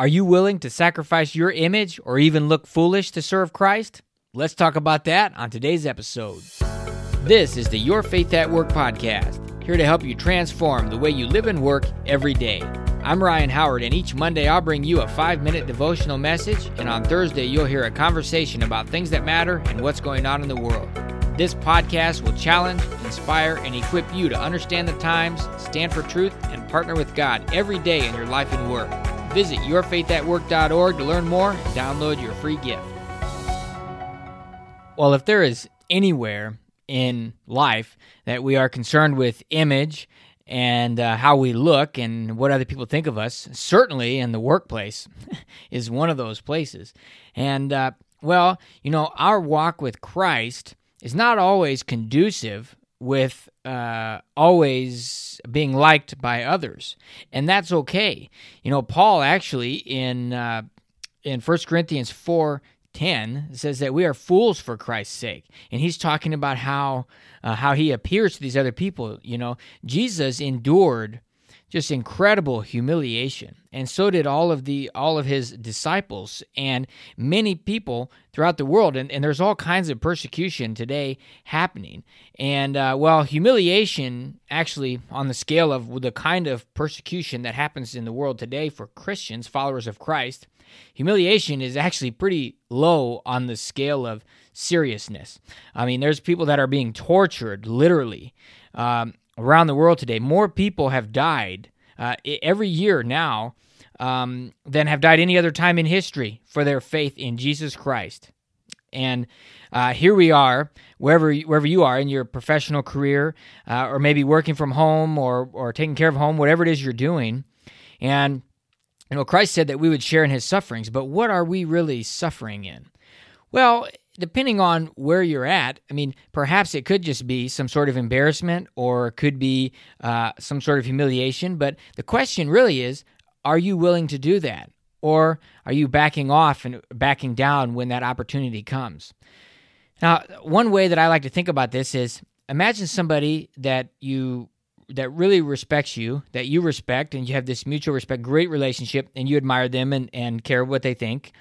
Are you willing to sacrifice your image or even look foolish to serve Christ? Let's talk about that on today's episode. This is the Your Faith at Work podcast, here to help you transform the way you live and work every day. I'm Ryan Howard, and each Monday I'll bring you a five minute devotional message, and on Thursday you'll hear a conversation about things that matter and what's going on in the world. This podcast will challenge, inspire, and equip you to understand the times, stand for truth, and partner with God every day in your life and work. Visit yourfaithatwork.org to learn more and download your free gift. Well, if there is anywhere in life that we are concerned with image and uh, how we look and what other people think of us, certainly in the workplace is one of those places. And, uh, well, you know, our walk with Christ is not always conducive with uh, always being liked by others, and that's okay. You know, Paul actually in uh, in First Corinthians four 10 says that we are fools for Christ's sake. And he's talking about how uh, how he appears to these other people, you know. Jesus endured just incredible humiliation. And so did all of the all of his disciples and many people throughout the world. And, and there's all kinds of persecution today happening. And uh, well humiliation actually on the scale of the kind of persecution that happens in the world today for christians followers of christ humiliation is actually pretty low on the scale of seriousness. I mean there's people that are being tortured literally. Um, around the world today. More people have died uh, every year now um, than have died any other time in history for their faith in Jesus Christ. And uh, here we are, wherever wherever you are in your professional career, uh, or maybe working from home, or or taking care of home, whatever it is you're doing. And you know, Christ said that we would share in His sufferings, but what are we really suffering in? Well, depending on where you're at, I mean, perhaps it could just be some sort of embarrassment or it could be uh, some sort of humiliation. But the question really is are you willing to do that? Or are you backing off and backing down when that opportunity comes? Now, one way that I like to think about this is imagine somebody that you that really respects you, that you respect, and you have this mutual respect, great relationship, and you admire them and, and care what they think.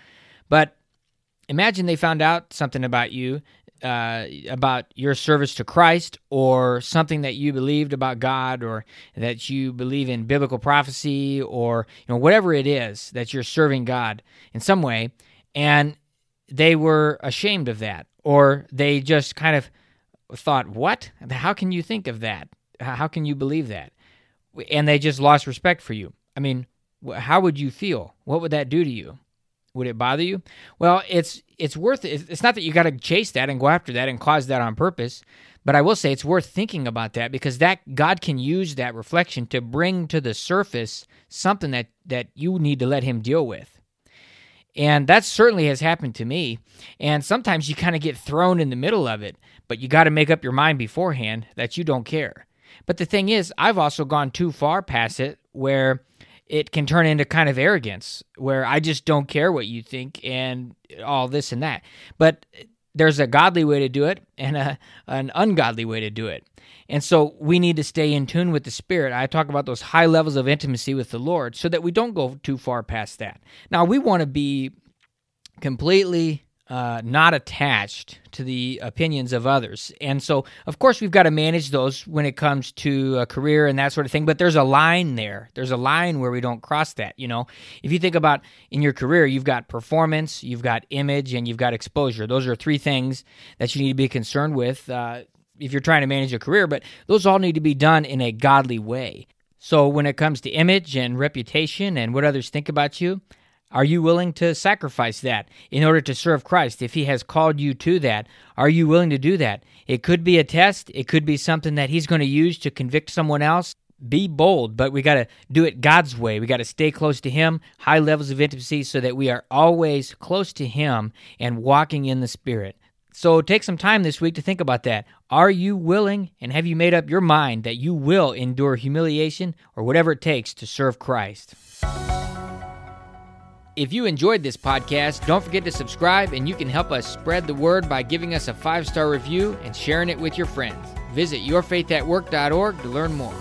But imagine they found out something about you uh, about your service to Christ or something that you believed about God or that you believe in biblical prophecy or you know whatever it is that you're serving God in some way and they were ashamed of that or they just kind of thought what? How can you think of that? How can you believe that? And they just lost respect for you. I mean how would you feel? What would that do to you would it bother you? Well, it's it's worth it. It's not that you got to chase that and go after that and cause that on purpose, but I will say it's worth thinking about that because that God can use that reflection to bring to the surface something that that you need to let him deal with. And that certainly has happened to me. And sometimes you kind of get thrown in the middle of it, but you got to make up your mind beforehand that you don't care. But the thing is, I've also gone too far past it where it can turn into kind of arrogance where I just don't care what you think and all this and that. But there's a godly way to do it and a, an ungodly way to do it. And so we need to stay in tune with the Spirit. I talk about those high levels of intimacy with the Lord so that we don't go too far past that. Now, we want to be completely uh, not attached to the opinions of others. And so, of course, we've got to manage those when it comes to a career and that sort of thing. But there's a line there. There's a line where we don't cross that. You know, if you think about in your career, you've got performance, you've got image, and you've got exposure. Those are three things that you need to be concerned with uh, if you're trying to manage a career. But those all need to be done in a godly way. So, when it comes to image and reputation and what others think about you, are you willing to sacrifice that in order to serve Christ? If He has called you to that, are you willing to do that? It could be a test, it could be something that He's going to use to convict someone else. Be bold, but we got to do it God's way. We got to stay close to Him, high levels of intimacy, so that we are always close to Him and walking in the Spirit. So take some time this week to think about that. Are you willing and have you made up your mind that you will endure humiliation or whatever it takes to serve Christ? If you enjoyed this podcast, don't forget to subscribe, and you can help us spread the word by giving us a five star review and sharing it with your friends. Visit yourfaithatwork.org to learn more.